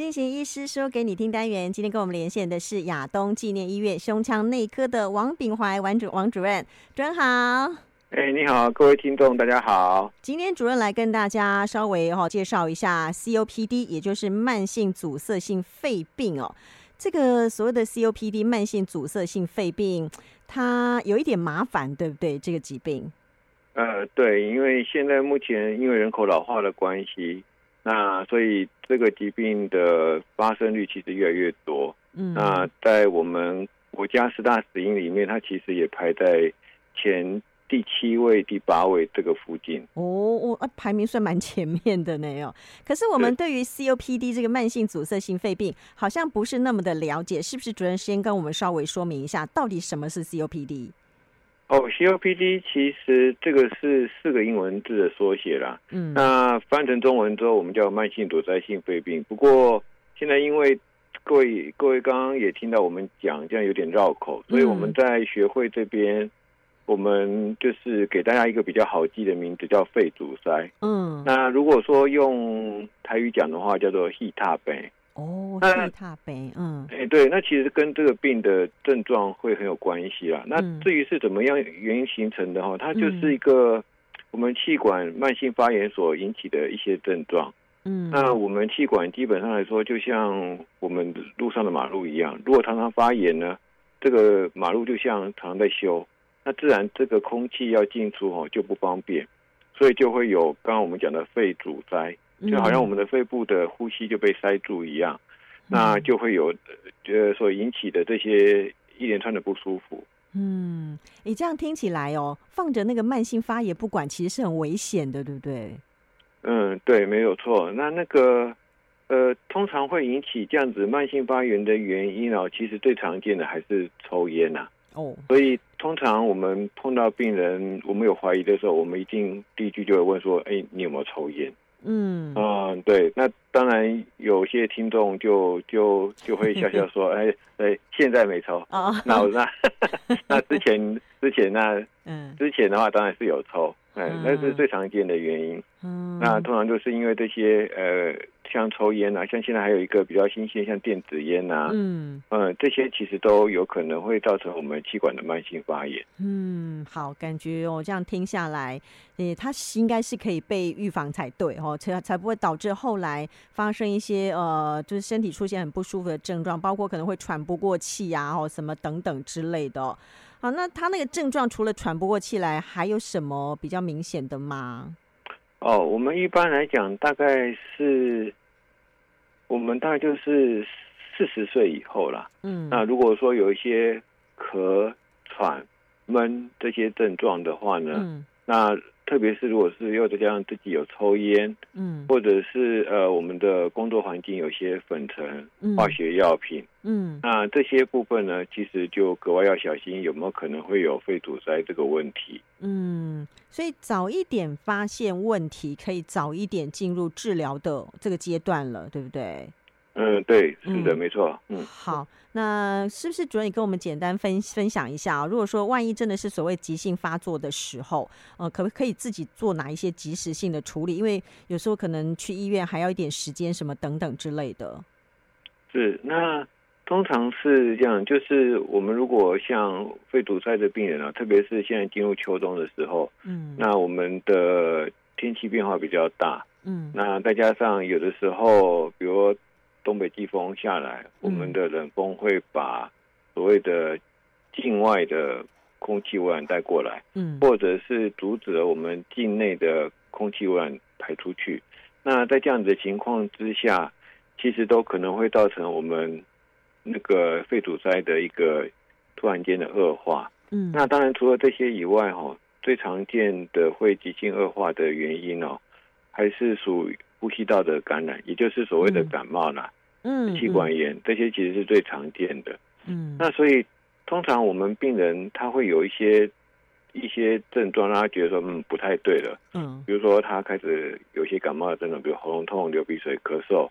进行医师说给你听单元，今天跟我们连线的是亚东纪念医院胸腔内科的王炳怀王主王主任，主任好。哎、欸，你好，各位听众，大家好。今天主任来跟大家稍微哈介绍一下 COPD，也就是慢性阻塞性肺病哦。这个所谓的 COPD 慢性阻塞性肺病，它有一点麻烦，对不对？这个疾病。呃，对，因为现在目前因为人口老化的关系。那所以这个疾病的发生率其实越来越多。嗯，那在我们国家十大死因里面，它其实也排在前第七位、第八位这个附近。哦，我啊排名算蛮前面的呢哟。可是我们对于 COPD 这个慢性阻塞性肺病好像不是那么的了解，是不是？主任先跟我们稍微说明一下，到底什么是 COPD？哦，COPD 其实这个是四个英文字的缩写啦。嗯，那翻成中文之后，我们叫慢性阻塞性肺病。不过现在因为各位各位刚刚也听到我们讲，这样有点绕口，所以我们在学会这边，我们就是给大家一个比较好记的名字，叫肺阻塞。嗯，那如果说用台语讲的话，叫做气踏病。哦，气踏病，嗯，哎，对，那其实跟这个病的症状会很有关系啦。那至于是怎么样原因形成的哈，它就是一个我们气管慢性发炎所引起的一些症状。嗯，那我们气管基本上来说，就像我们路上的马路一样，如果常常发炎呢，这个马路就像常常在修，那自然这个空气要进出哦就不方便，所以就会有刚刚我们讲的肺阻塞。就好像我们的肺部的呼吸就被塞住一样，嗯、那就会有呃所引起的这些一连串的不舒服。嗯，你这样听起来哦，放着那个慢性发炎不管，其实是很危险的，对不对？嗯，对，没有错。那那个呃，通常会引起这样子慢性发炎的原因哦，其实最常见的还是抽烟呐、啊。哦，所以通常我们碰到病人，我们有怀疑的时候，我们一定第一句就会问说：“哎，你有没有抽烟？”嗯。嗯，对，那当然有些听众就就就会笑笑说，哎，哎，现在没抽，哦、那我那 那之前之前那嗯。之前的话当然是有抽，哎，那是最常见的原因。嗯，那通常就是因为这些呃。像抽烟啊，像现在还有一个比较新鲜，像电子烟啊，嗯呃，这些其实都有可能会造成我们气管的慢性发炎。嗯，好，感觉我、哦、这样听下来，诶，它应该是可以被预防才对哦，才才不会导致后来发生一些呃，就是身体出现很不舒服的症状，包括可能会喘不过气啊，哦什么等等之类的。好，那他那个症状除了喘不过气来，还有什么比较明显的吗？哦，我们一般来讲，大概是。我们大概就是四十岁以后啦。嗯，那如果说有一些咳、喘、闷这些症状的话呢，嗯，那特别是如果是又再加上自己有抽烟，嗯，或者是呃我们的工作环境有些粉尘、化学药品，嗯，那这些部分呢，其实就格外要小心，有没有可能会有肺阻塞这个问题。嗯，所以早一点发现问题，可以早一点进入治疗的这个阶段了，对不对？嗯，对，是的，嗯、没错。嗯，好，那是不是主任你跟我们简单分分享一下啊？如果说万一真的是所谓急性发作的时候，呃，可不可以自己做哪一些及时性的处理？因为有时候可能去医院还要一点时间，什么等等之类的。是，那通常是这样，就是我们如果像肺堵塞的病人啊，特别是现在进入秋冬的时候，嗯，那我们的天气变化比较大，嗯，那再加上有的时候，比如东北季风下来，我们的冷风会把所谓的境外的空气污染带过来，嗯，或者是阻止了我们境内的空气污染排出去。那在这样子的情况之下，其实都可能会造成我们那个肺阻塞的一个突然间的恶化。嗯，那当然除了这些以外，哈，最常见的会急性恶化的原因哦，还是属于呼吸道的感染，也就是所谓的感冒啦，嗯，气管炎，这些其实是最常见的。嗯，那所以通常我们病人他会有一些一些症状，让他觉得说，嗯，不太对了。嗯，比如说他开始有些感冒的症状，比如喉咙痛、流鼻水、咳嗽。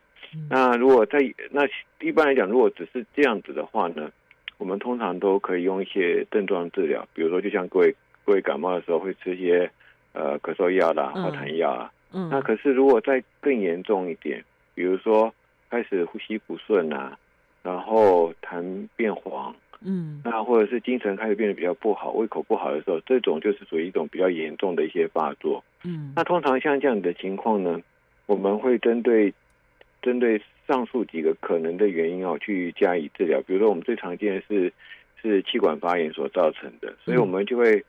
那如果在那一般来讲，如果只是这样子的话呢，我们通常都可以用一些症状治疗，比如说就像各位各位感冒的时候会吃一些呃咳嗽药啦、化痰药啊。嗯，那可是如果再更严重一点，比如说开始呼吸不顺啊，然后痰变黄，嗯，那或者是精神开始变得比较不好，胃口不好的时候，这种就是属于一种比较严重的一些发作。嗯，那通常像这样的情况呢，我们会针对针对上述几个可能的原因哦，去加以治疗。比如说，我们最常见的是是气管发炎所造成的，所以我们就会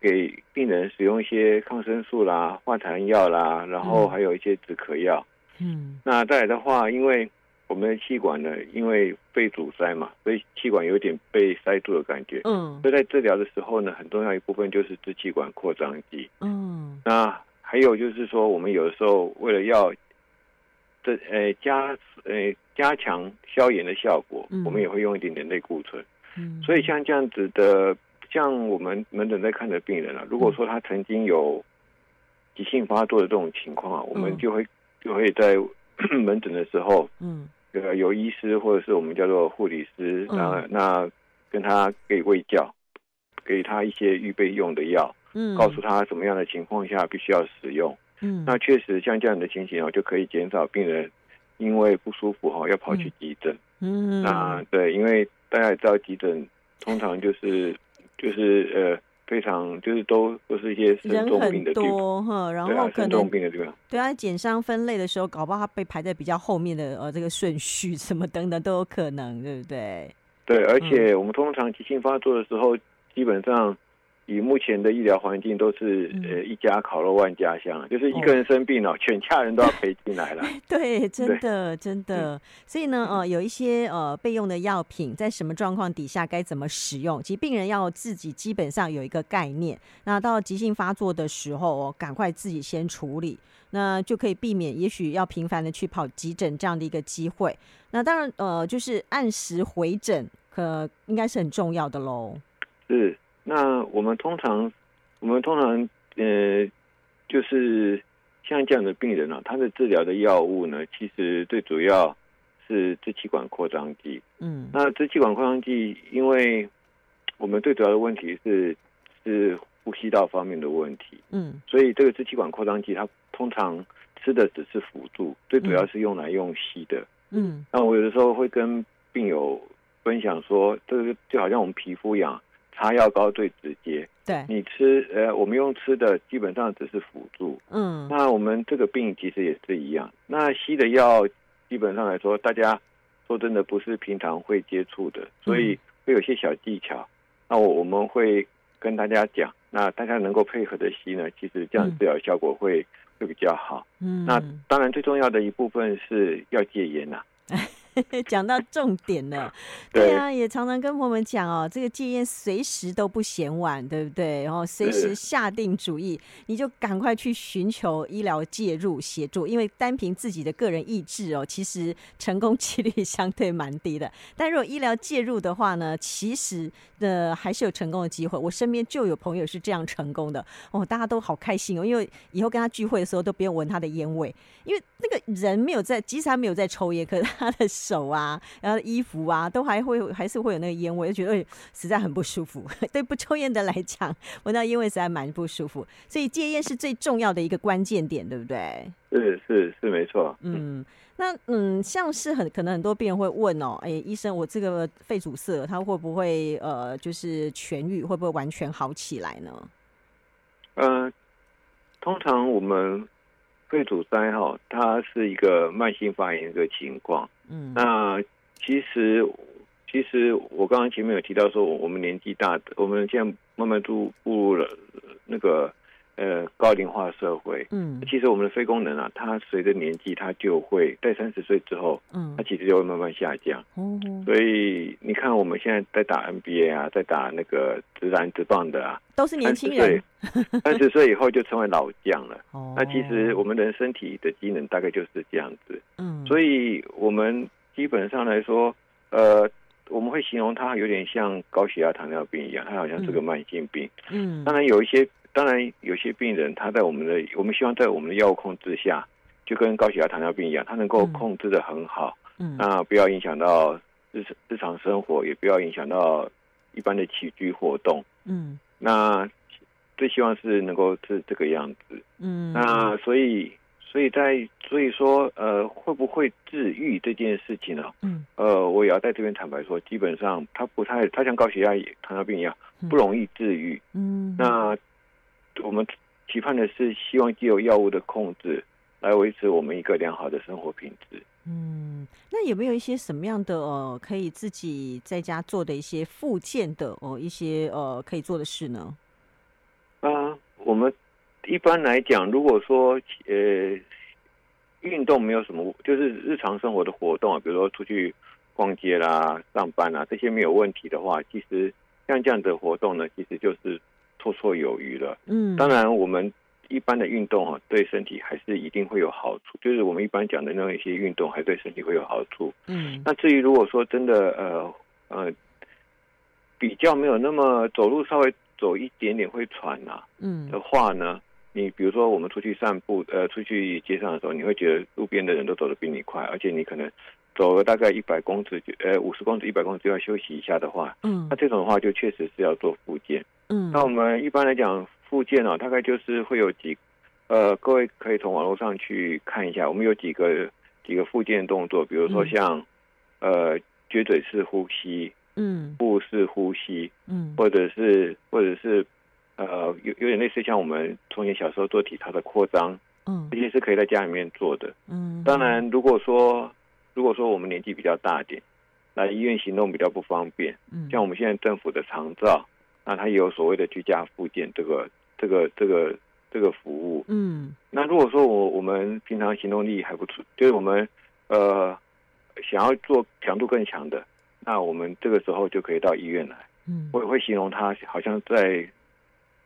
给病人使用一些抗生素啦、化痰药啦，然后还有一些止咳药。嗯，那再来的话，因为我们的气管呢，因为被阻塞嘛，所以气管有点被塞住的感觉。嗯，所以在治疗的时候呢，很重要一部分就是支气管扩张剂。嗯，那还有就是说，我们有的时候为了要这呃加呃加强消炎的效果，我们也会用一点点类固醇。嗯，所以像这样子的，像我们门诊在看的病人啊，如果说他曾经有急性发作的这种情况啊，我们就会。就会在 门诊的时候，嗯，呃，有医师或者是我们叫做护理师，啊、嗯，那跟他给喂教，给他一些预备用的药，嗯，告诉他什么样的情况下必须要使用，嗯，那确实像这样的情形哦，就可以减少病人因为不舒服哈要跑去急诊，嗯，那。对，因为大家也知道急诊通常就是就是呃。非常就是都都是一些人很多哈，然后可能对啊，减伤分类的时候，搞不好他被排在比较后面的呃这个顺序什么等等都有可能，对不对？对，而且我们通常急性发作的时候，基本上。以目前的医疗环境，都是呃一家烤肉万家香，就是一个人生病了，哦，全家人都要陪进来了。对，真的真的。所以呢，呃，有一些呃备用的药品，在什么状况底下该怎么使用，其实病人要自己基本上有一个概念。那到急性发作的时候，哦，赶快自己先处理，那就可以避免也许要频繁的去跑急诊这样的一个机会。那当然，呃，就是按时回诊，可应该是很重要的喽。是。那我们通常，我们通常，呃，就是像这样的病人呢、啊，他的治疗的药物呢，其实最主要是支气管扩张剂。嗯，那支气管扩张剂，因为我们最主要的问题是是呼吸道方面的问题。嗯，所以这个支气管扩张剂，它通常吃的只是辅助，最主要是用来用吸的。嗯，那我有的时候会跟病友分享说，这个就好像我们皮肤一样。擦药膏最直接，对，你吃，呃，我们用吃的基本上只是辅助，嗯，那我们这个病其实也是一样。那吸的药基本上来说，大家说真的不是平常会接触的，所以会有些小技巧。嗯、那我我们会跟大家讲，那大家能够配合的吸呢，其实这样治疗效果会、嗯、会比较好。嗯，那当然最重要的一部分是要戒烟呐、啊。讲到重点了，对啊，也常常跟朋友们讲哦，这个戒烟随时都不嫌晚，对不对？然后随时下定主意，你就赶快去寻求医疗介入协助，因为单凭自己的个人意志哦，其实成功几率相对蛮低的。但如果医疗介入的话呢，其实呃还是有成功的机会。我身边就有朋友是这样成功的哦，大家都好开心哦，因为以后跟他聚会的时候都不用闻他的烟味，因为那个人没有在，即使他没有在抽烟，可是他的。手啊，然后衣服啊，都还会还是会有那个烟味，就觉得实在很不舒服。对不抽烟的来讲，闻到烟味实在蛮不舒服。所以戒烟是最重要的一个关键点，对不对？是是是，没错。嗯，那嗯，像是很可能很多病人会问哦，哎，医生，我这个肺阻塞，它会不会呃，就是痊愈，会不会完全好起来呢？呃，通常我们。肺阻塞哈，它是一个慢性发炎的一个情况。嗯，那其实其实我刚刚前面有提到说，我们年纪大的，我们现在慢慢都步入了那个。呃，高龄化社会，嗯，其实我们的肺功能啊，它随着年纪，它就会在三十岁之后，嗯，它其实就会慢慢下降。嗯，所以你看，我们现在在打 NBA 啊，在打那个直篮、直棒的啊，都是年轻人。三十岁以后就成为老将了。哦，那其实我们人身体的机能大概就是这样子。嗯，所以我们基本上来说，呃，我们会形容它有点像高血压、糖尿病一样，它好像是个慢性病。嗯，当然有一些。当然，有些病人他在我们的，我们希望在我们的药物控制下，就跟高血压、糖尿病一样，他能够控制的很好，嗯，那不要影响到日日常生活，也不要影响到一般的起居活动，嗯，那最希望是能够是这个样子，嗯，那所以所以在所以说呃，会不会治愈这件事情呢？嗯，呃，我也要在这边坦白说，基本上它不太，它像高血压、糖尿病一样，不容易治愈。嗯，那我们期盼的是，希望借由药物的控制，来维持我们一个良好的生活品质。嗯，那有没有一些什么样的呃，可以自己在家做的一些复健的哦、呃，一些呃可以做的事呢？啊、呃，我们。一般来讲，如果说呃运动没有什么，就是日常生活的活动啊，比如说出去逛街啦、上班啦这些没有问题的话，其实像这样的活动呢，其实就是绰绰有余了。嗯，当然我们一般的运动啊，对身体还是一定会有好处，就是我们一般讲的那一些运动，还对身体会有好处。嗯，那至于如果说真的呃呃比较没有那么走路稍微走一点点会喘呐、啊，嗯的话呢。你比如说，我们出去散步，呃，出去街上的时候，你会觉得路边的人都走得比你快，而且你可能走了大概一百公尺，呃，五十公尺、一百公尺就要休息一下的话，嗯，那这种的话就确实是要做复健，嗯，那我们一般来讲复健啊，大概就是会有几，呃，各位可以从网络上去看一下，我们有几个几个复健动作，比如说像，呃，撅嘴式呼吸，嗯，腹式呼吸，嗯，或者是或者是。呃，有有点类似像我们从前小时候做体操的扩张，嗯，这些是可以在家里面做的，嗯。当然，如果说如果说我们年纪比较大一点，来医院行动比较不方便，嗯，像我们现在政府的长照，那它也有所谓的居家复健这个这个这个这个服务，嗯。那如果说我我们平常行动力还不错，就是我们呃想要做强度更强的，那我们这个时候就可以到医院来，嗯。我也会形容它好像在。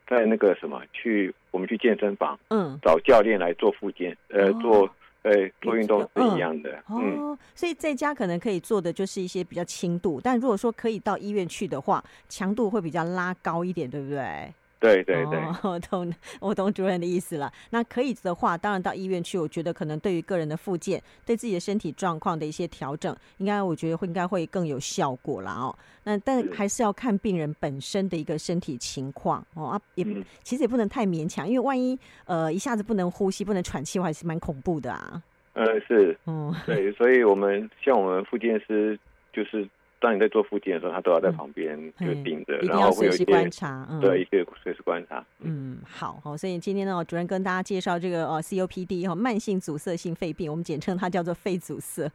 在那个什么，去我们去健身房，嗯，找教练来做复健，呃，哦、做呃做运动是一样的，嗯，哦，所以在家可能可以做的就是一些比较轻度，但如果说可以到医院去的话，强度会比较拉高一点，对不对？对对对，哦、我懂我懂主任的意思了。那可以的话，当然到医院去，我觉得可能对于个人的复健，对自己的身体状况的一些调整，应该我觉得会应该会更有效果了哦。那但还是要看病人本身的一个身体情况哦啊，也其实也不能太勉强，因为万一呃一下子不能呼吸、不能喘气的话，还是蛮恐怖的啊。呃，是，嗯，对，所以我们像我们复健师就是。当你在做复健的时候，他都要在旁边就盯着，然后会有一些观察，嗯、对，一些随时观察。嗯，好，好，所以今天呢，主任跟大家介绍这个呃 COPD 哈，慢性阻塞性肺病，我们简称它叫做肺阻塞。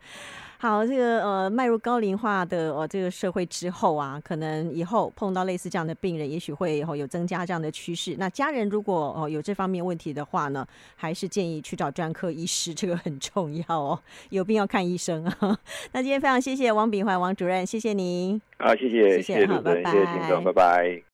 好，这个呃，迈入高龄化的呃这个社会之后啊，可能以后碰到类似这样的病人，也许会以后有增加这样的趋势。那家人如果哦、呃、有这方面问题的话呢，还是建议去找专科医师，这个很重要哦，有病要看医生啊。那今天非常谢谢王炳怀王主任，谢谢您。好，谢谢，谢谢主持人，谢谢听众，拜拜。